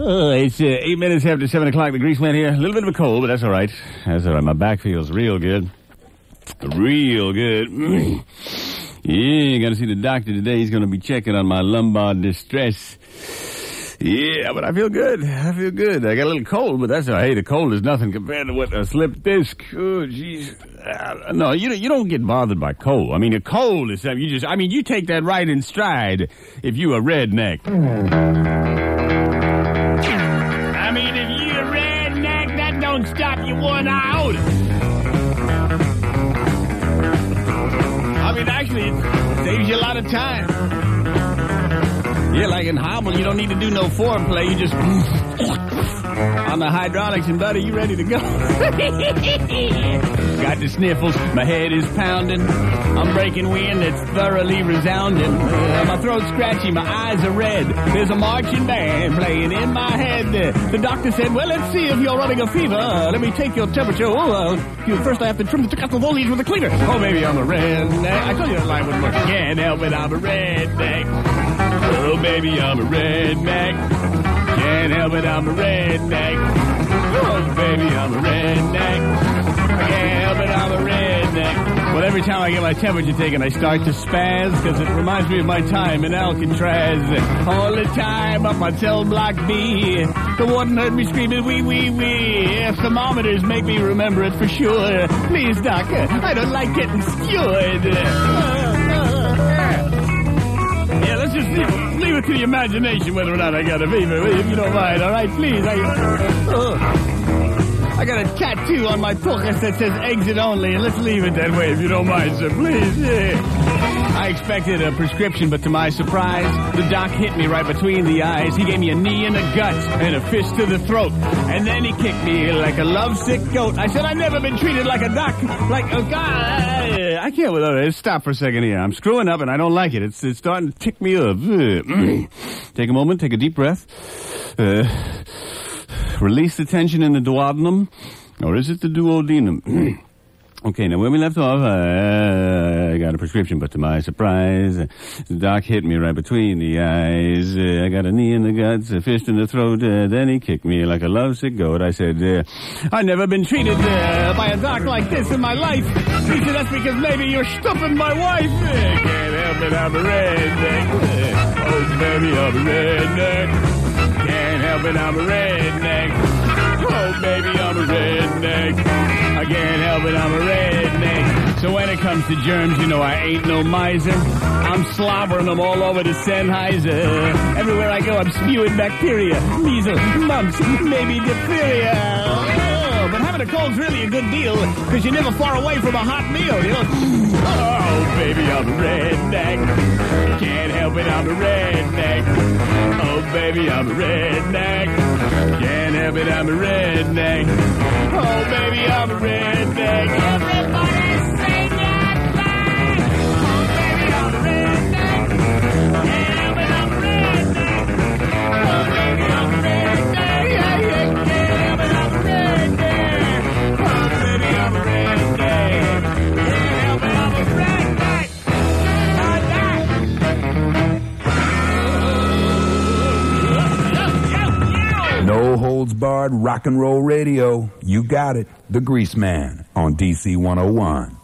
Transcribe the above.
Oh, it's uh, eight minutes after seven o'clock. The Greaseman here. A little bit of a cold, but that's all right. That's all right. My back feels real good. Real good. yeah, got to see the doctor today. He's going to be checking on my lumbar distress. Yeah, but I feel good. I feel good. I got a little cold, but that's all right. The cold is nothing compared to what a slip disc. Oh, jeez. Uh, no, you you don't get bothered by cold. I mean, a cold is something you just. I mean, you take that right in stride if you a redneck. Stop you one iota. I mean, actually, it saves you a lot of time. Yeah, like in Hobble, you don't need to do no foreplay. You just on the hydraulics and buddy, you ready to go? Got the sniffles, my head is pounding. I'm breaking wind that's thoroughly resounding. Uh, my throat's scratchy, my eyes are red. There's a marching band playing in my head. The doctor said, "Well, let's see if you're running a fever. Let me take your temperature. Oh, first I have to trim the the foliage with a cleaner. Oh, maybe I'm a redneck. I told you that line wouldn't work. Can't help it, I'm a redneck. Oh, baby, I'm a redneck. Can't help it, I'm a redneck. Oh, baby, I'm a redneck. Can't help it, I'm a redneck. Well, every time I get my temperature taken, I start to spaz because it reminds me of my time in Alcatraz. All the time up on cell block B. The warden heard me screaming, wee, wee, wee. Thermometers make me remember it for sure. Please, doctor, I don't like getting skewered. Just leave, leave it to the imagination whether or not I got a fever, if you don't mind. All right, please. I, uh, I got a tattoo on my pocket that says exit only, and let's leave it that way if you don't mind, sir. Please. Yeah. I expected a prescription, but to my surprise, the doc hit me right between the eyes. He gave me a knee in the gut and a fist to the throat. And then he kicked me like a lovesick goat. I said, I've never been treated like a doc, like a guy. I can't without it. Stop for a second here. I'm screwing up and I don't like it. It's, it's starting to tick me off. take a moment, take a deep breath. Uh, release the tension in the duodenum. Or is it the duodenum? Okay, now when we left off, uh, I got a prescription, but to my surprise, the doc hit me right between the eyes. Uh, I got a knee in the guts, a fist in the throat. Uh, then he kicked me like a lovesick goat. I said, uh, I've never been treated uh, by a doc like this in my life. He said, that's because maybe you're stuffing my wife. can't help it, I'm a redneck. oh, baby, I'm a redneck. Can't I'm a redneck. Oh, baby, I'm a redneck. I can't help it, I'm a redneck. So when it comes to germs, you know I ain't no miser. I'm slobbering them all over the Sennheiser. Everywhere I go, I'm spewing bacteria, measles, mumps, maybe diphtheria. Oh, but having a cold's really a good deal because you're never far away from a hot meal, you know. Oh, baby, I'm a redneck. Can't help it, I'm a redneck. Baby, I'm a redneck. Can't help it, I'm a redneck. Oh, baby, I'm a redneck. Everybody holds barred rock and roll radio. You got it. The Greaseman on DC 101.